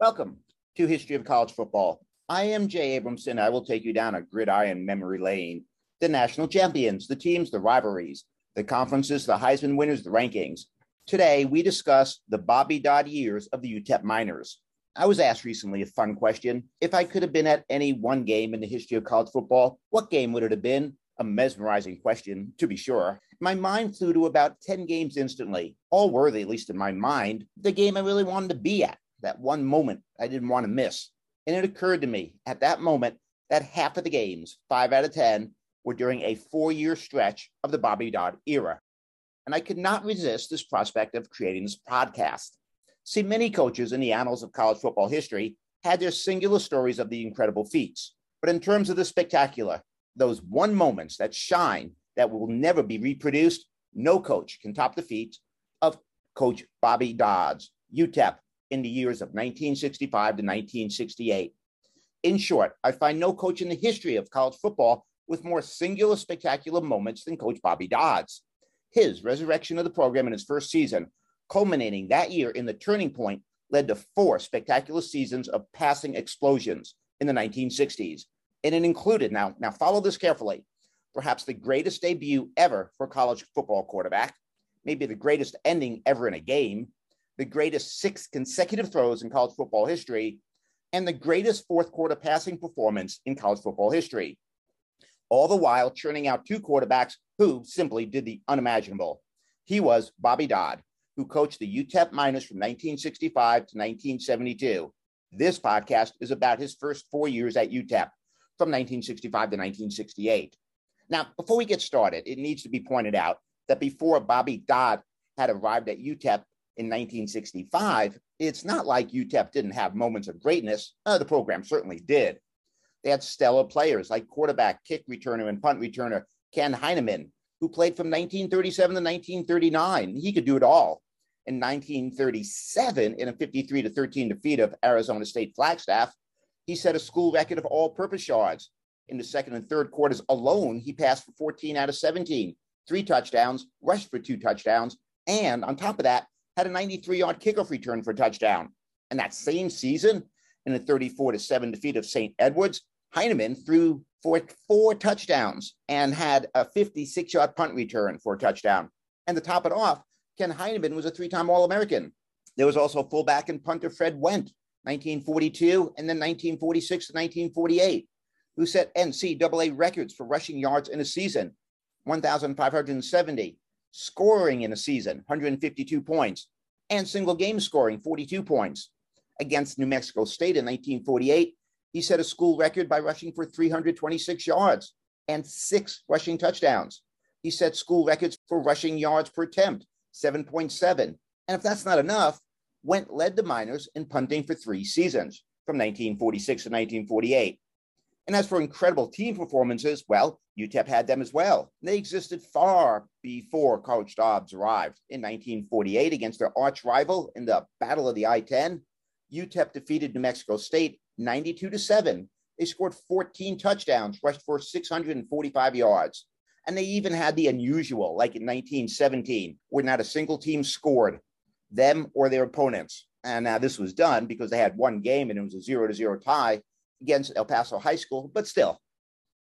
Welcome to History of College Football. I am Jay Abramson. I will take you down a gridiron memory lane. The national champions, the teams, the rivalries, the conferences, the Heisman winners, the rankings. Today, we discuss the Bobby Dobbs years of the UTEP Miners. I was asked recently a fun question. If I could have been at any one game in the history of college football, what game would it have been? A mesmerizing question, to be sure. My mind flew to about 10 games instantly, all worthy, at least in my mind, the game I really wanted to be at that one moment I didn't want to miss. And it occurred to me at that moment that half of the games, five out of 10, were during a four year stretch of the Bobby Dobbs era. And I could not resist this prospect of creating this podcast. See, many coaches in the annals of college football history had their singular stories of the incredible feats. But in terms of the spectacular, those one moments that shine that will never be reproduced, no coach can top the feat of Coach Bobby Dobbs' UTEP in the years of 1965 to 1968. In short, I find no coach in the history of college football with more singular spectacular moments than Coach Bobby Dobbs. His resurrection of the program in his first season, culminating that year in the turning point, led to four spectacular seasons of passing explosions in the 1960s. And it included, now, now follow this carefully, perhaps the greatest debut ever for college football quarterback, maybe the greatest ending ever in a game, the greatest six consecutive throws in college football history, and the greatest fourth quarter passing performance in college football history. All the while churning out two quarterbacks who simply did the unimaginable. He was Bobby Dobbs, who coached the UTEP Miners from 1965 to 1972. This podcast is about his first four years at UTEP from 1965 to 1968. Now, before we get started, it needs to be pointed out that before Bobby Dobbs had arrived at UTEP, in 1965, it's not like UTEP didn't have moments of greatness. Uh, the program certainly did. They had stellar players like quarterback, kick returner, and punt returner Ken Heineman, who played from 1937 to 1939. He could do it all. In 1937, in a 53 to 13 defeat of Arizona State Flagstaff, he set a school record of all purpose yards. In the second and third quarters alone, he passed for 14 out of 17, three touchdowns, rushed for two touchdowns, and on top of that, had a 93 yard kickoff return for a touchdown. And that same season, in a 34 to 7 defeat of St. Edwards, Heineman threw for four touchdowns and had a 56 yard punt return for a touchdown. And to top it off, Ken Heineman was a three time All American. There was also fullback and punter Fred Wendt, 1942 and then 1946 to 1948, who set NCAA records for rushing yards in a season 1,570, scoring in a season, 152 points, and single game scoring, 42 points. Against New Mexico State in 1948, he set a school record by rushing for 326 yards and six rushing touchdowns. He set school records for rushing yards per attempt, 7.7. And if that's not enough, Wendt led the Miners in punting for three seasons from 1946 to 1948. And as for incredible team performances, well, UTEP had them as well. They existed far before Coach Dobbs arrived. In 1948, against their arch rival in the Battle of the I 10, UTEP defeated New Mexico State 92 to 7. They scored 14 touchdowns, rushed for 645 yards. And they even had the unusual, like in 1917, where not a single team scored, them or their opponents. And uh, this was done because they had one game and it was a zero to zero tie against El Paso High School, but still.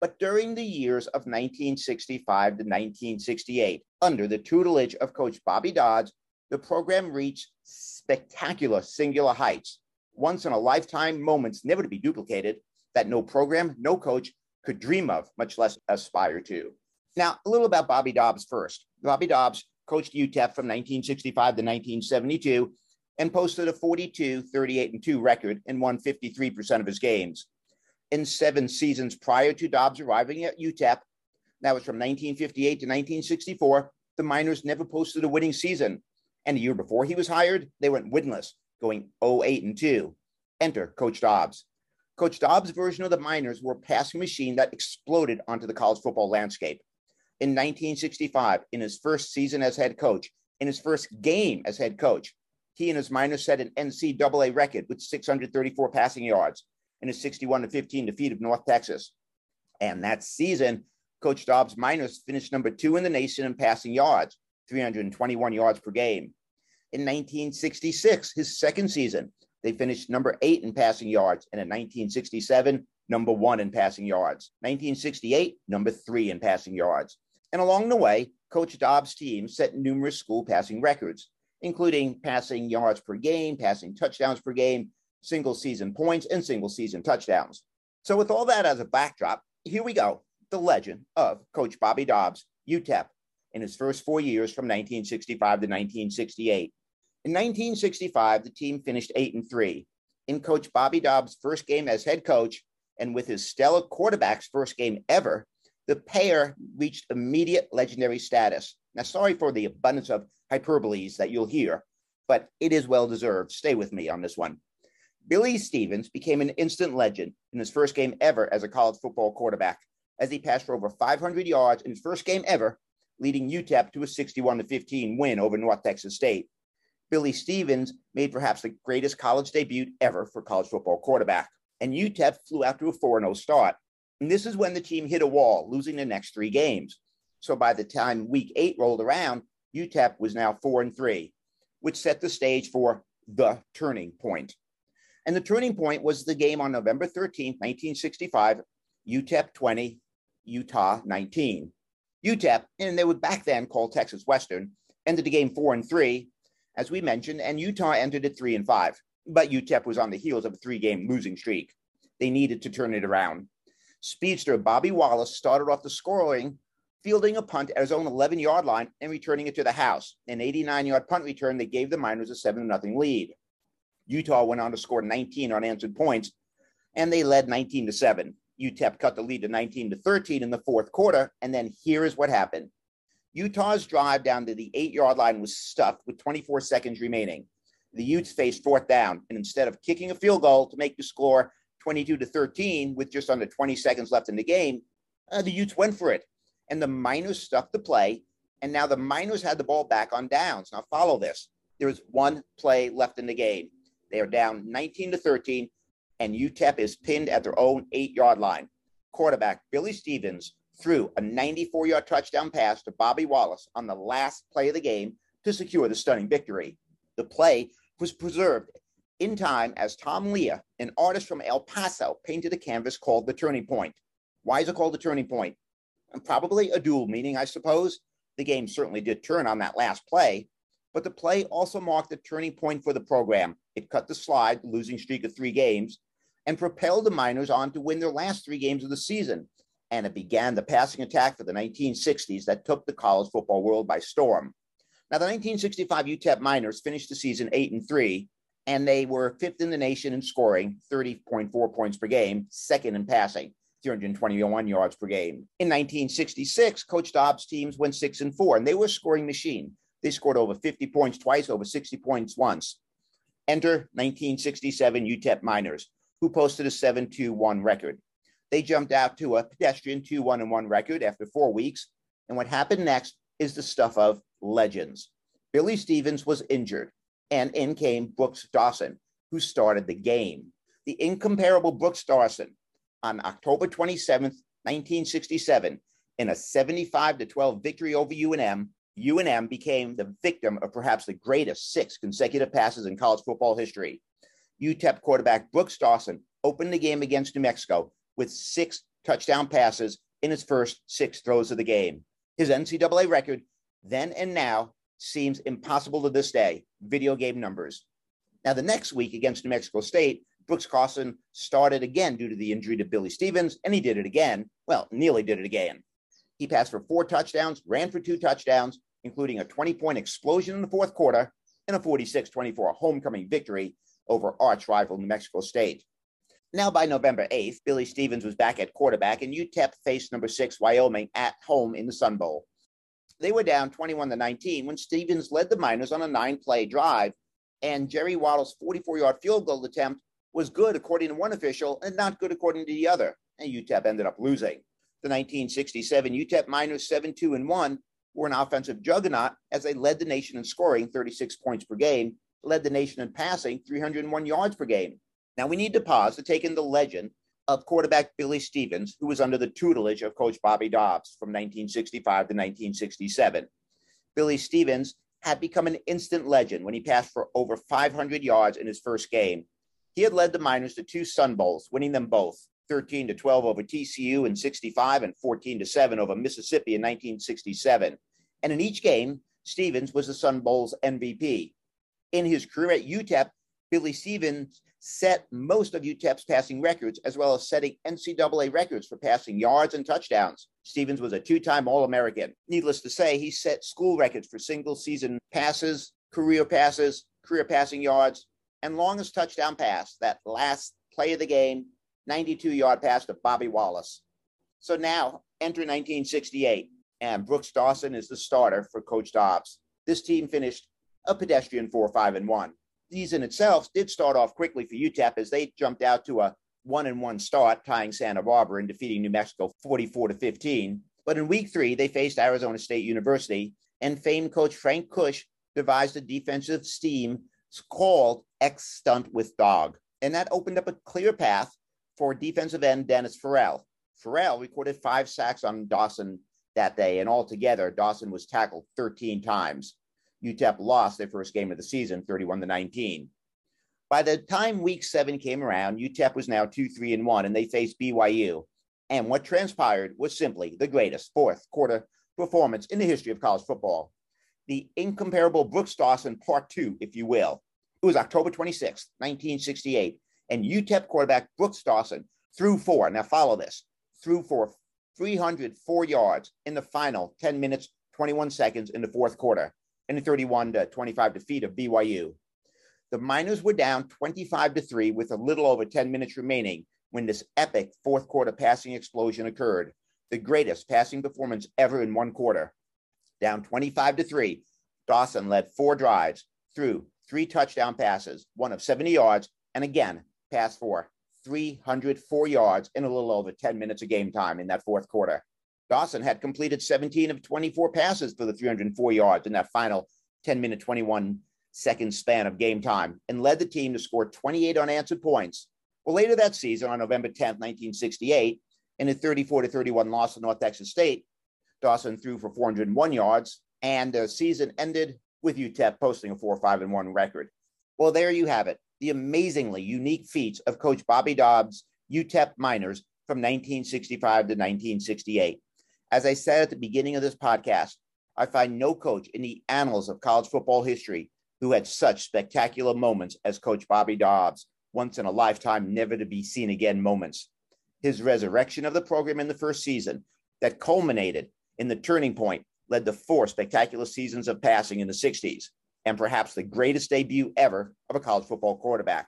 But during the years of 1965 to 1968, under the tutelage of Coach Bobby Dobbs, the program reached spectacular singular heights, once in a lifetime moments never to be duplicated, that no program, no coach could dream of, much less aspire to. Now, a little about Bobby Dobbs first. Bobby Dobbs coached UTEP from 1965 to 1972, and posted a 42, 38, and 2 record and won 53% of his games. In seven seasons prior to Dobbs arriving at UTEP, that was from 1958 to 1964, the Miners never posted a winning season. And the year before he was hired, they went winless, going 08 and 2. Enter Coach Dobbs. Coach Dobbs' version of the Miners were a passing machine that exploded onto the college football landscape. In 1965, in his first season as head coach, in his first game as head coach, he and his Miners set an NCAA record with 634 passing yards in a 61 to 15 defeat of North Texas. And that season, Coach Dobbs Miners finished number two in the nation in passing yards, 321 yards per game. In 1966, his second season, they finished number eight in passing yards, and in 1967, number one in passing yards. 1968, number three in passing yards. And along the way, Coach Dobbs' team set numerous school passing records, including passing yards per game, passing touchdowns per game, single season points, and single season touchdowns. So, with all that as a backdrop, here we go the legend of Coach Bobby Dobbs, UTEP, in his first four years from 1965 to 1968. In 1965, the team finished 8 and 3. In Coach Bobby Dobbs' first game as head coach, and with his stellar quarterback's first game ever, the pair reached immediate legendary status. Now, sorry for the abundance of hyperboles that you'll hear, but it is well deserved. Stay with me on this one. Billy Stevens became an instant legend in his first game ever as a college football quarterback, as he passed for over 500 yards in his first game ever, leading UTEP to a 61 15 win over North Texas State. Billy Stevens made perhaps the greatest college debut ever for college football quarterback. And UTEP flew out to a 4 0 start. And this is when the team hit a wall, losing the next three games. So by the time week eight rolled around, UTEP was now 4 and 3, which set the stage for the turning point. And the turning point was the game on November 13th, 1965, UTEP 20, Utah 19. UTEP, and they would back then called Texas Western, ended the game 4 and 3 as we mentioned, and Utah entered at three and five. But UTEP was on the heels of a three game losing streak. They needed to turn it around. Speedster Bobby Wallace started off the scoring, fielding a punt at his own 11 yard line and returning it to the house. An 89 yard punt return that gave the Miners a 7 0 lead. Utah went on to score 19 unanswered points, and they led 19 to 7. UTEP cut the lead to 19 to 13 in the fourth quarter, and then here is what happened. Utah's drive down to the eight yard line was stuffed with 24 seconds remaining. The Utes faced fourth down, and instead of kicking a field goal to make the score 22 to 13 with just under 20 seconds left in the game, uh, the Utes went for it. And the Miners stuffed the play, and now the Miners had the ball back on downs. Now, follow this. There is one play left in the game. They are down 19 to 13, and UTEP is pinned at their own eight yard line. Quarterback Billy Stevens threw a 94 yard touchdown pass to Bobby Wallace on the last play of the game to secure the stunning victory. The play was preserved in time as Tom Lea, an artist from El Paso, painted a canvas called The Turning Point. Why is it called The Turning Point? And probably a dual meaning, I suppose. The game certainly did turn on that last play, but the play also marked a turning point for the program. It cut the slide, losing streak of three games, and propelled the Miners on to win their last three games of the season and it began the passing attack for the 1960s that took the college football world by storm. Now, the 1965 UTEP Miners finished the season 8 and 3, and they were fifth in the nation in scoring, 30.4 points per game, second in passing, 321 yards per game. In 1966, Coach Dobbs' teams went 6 and 4, and they were a scoring machine. They scored over 50 points twice, over 60 points once. Enter 1967 UTEP Miners, who posted a 7 2 1 record. They jumped out to a pedestrian 2 1 1 record after four weeks. And what happened next is the stuff of legends. Billy Stevens was injured, and in came Brooks Dawson, who started the game. The incomparable Brooks Dawson on October 27th, 1967, in a 75 to 12 victory over UNM, UNM became the victim of perhaps the greatest six consecutive passes in college football history. UTEP quarterback Brooks Dawson opened the game against New Mexico with six touchdown passes in his first six throws of the game. His NCAA record, then and now, seems impossible to this day. Video game numbers. Now, the next week against New Mexico State, Brooks Dawson started again due to the injury to Billy Stevens, and he did it again. Well, nearly did it again. He passed for four touchdowns, ran for two touchdowns, including a 20 point explosion in the fourth quarter and a 46 24 homecoming victory over arch rival New Mexico State. Now, by November 8th, Billy Stevens was back at quarterback, and UTEP faced number six Wyoming at home in the Sun Bowl. They were down 21 to 19 when Stevens led the Miners on a nine play drive, and Jerry Waddle's 44 yard field goal attempt was good according to one official and not good according to the other, and UTEP ended up losing. The 1967 UTEP Miners 7 2 and 1 were an offensive juggernaut as they led the nation in scoring 36 points per game, led the nation in passing 301 yards per game. Now we need to pause to take in the legend of quarterback Billy Stevens, who was under the tutelage of Coach Bobby Dobbs from 1965 to 1967. Billy Stevens had become an instant legend when he passed for over 500 yards in his first game. He had led the Miners to two Sun Bowls, winning them both 13 to 12 over TCU in 65 and 14 to 7 over Mississippi in 1967. And in each game, Stevens was the Sun Bowl's MVP. In his career at UTEP, Billy Stevens set most of UTEP's passing records, as well as setting NCAA records for passing yards and touchdowns. Stevens was a two time All American. Needless to say, he set school records for single season passes, career passes, career passing yards, and longest touchdown pass, that last play of the game, 92 yard pass to Bobby Wallace. So now, enter 1968, and Brooks Dawson is the starter for Coach Dobbs. This team finished a pedestrian 4 5 and 1 season itself did start off quickly for UTEP as they jumped out to a one and one start, tying Santa Barbara and defeating New Mexico 44 to 15. But in week three, they faced Arizona State University, and famed coach Frank Kush devised a defensive scheme called X Stunt with Dog. And that opened up a clear path for defensive end Dennis Farrell. Farrell recorded five sacks on Dawson that day, and altogether, Dawson was tackled 13 times. UTEP lost their first game of the season, 31 to 19. By the time week seven came around, UTEP was now 2 3 and 1, and they faced BYU. And what transpired was simply the greatest fourth quarter performance in the history of college football. The incomparable Brooks Dawson part two, if you will. It was October 26, 1968, and UTEP quarterback Brooks Dawson threw four. Now follow this threw for 304 yards in the final 10 minutes, 21 seconds in the fourth quarter in a 31 to 25 defeat of BYU. The Miners were down 25 to 3 with a little over 10 minutes remaining when this epic fourth quarter passing explosion occurred, the greatest passing performance ever in one quarter. Down 25 to 3, Dawson led four drives through three touchdown passes, one of 70 yards, and again, passed for 304 yards in a little over 10 minutes of game time in that fourth quarter. Dawson had completed 17 of 24 passes for the 304 yards in that final 10 minute, 21 second span of game time and led the team to score 28 unanswered points. Well, later that season, on November 10th, 1968, in a 34 to 31 loss to North Texas State, Dawson threw for 401 yards, and the season ended with UTEP posting a 4 5 1 record. Well, there you have it the amazingly unique feats of Coach Bobby Dobbs' UTEP Miners from 1965 to 1968. As I said at the beginning of this podcast, I find no coach in the annals of college football history who had such spectacular moments as Coach Bobby Dobbs, once in a lifetime, never to be seen again moments. His resurrection of the program in the first season that culminated in the turning point led to four spectacular seasons of passing in the 60s, and perhaps the greatest debut ever of a college football quarterback,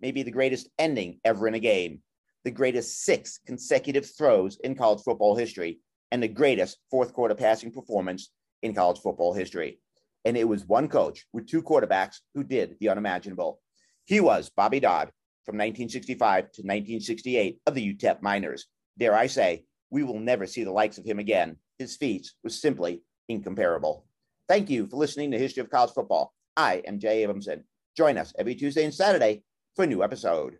maybe the greatest ending ever in a game, the greatest six consecutive throws in college football history, and the greatest fourth quarter passing performance in college football history. And it was one coach with two quarterbacks who did the unimaginable. He was Bobby Dobbs from 1965 to 1968 of the UTEP Miners. Dare I say, we will never see the likes of him again. His feats was simply incomparable. Thank you for listening to History of College Football. I am Jay Abramson. Join us every Tuesday and Saturday for a new episode.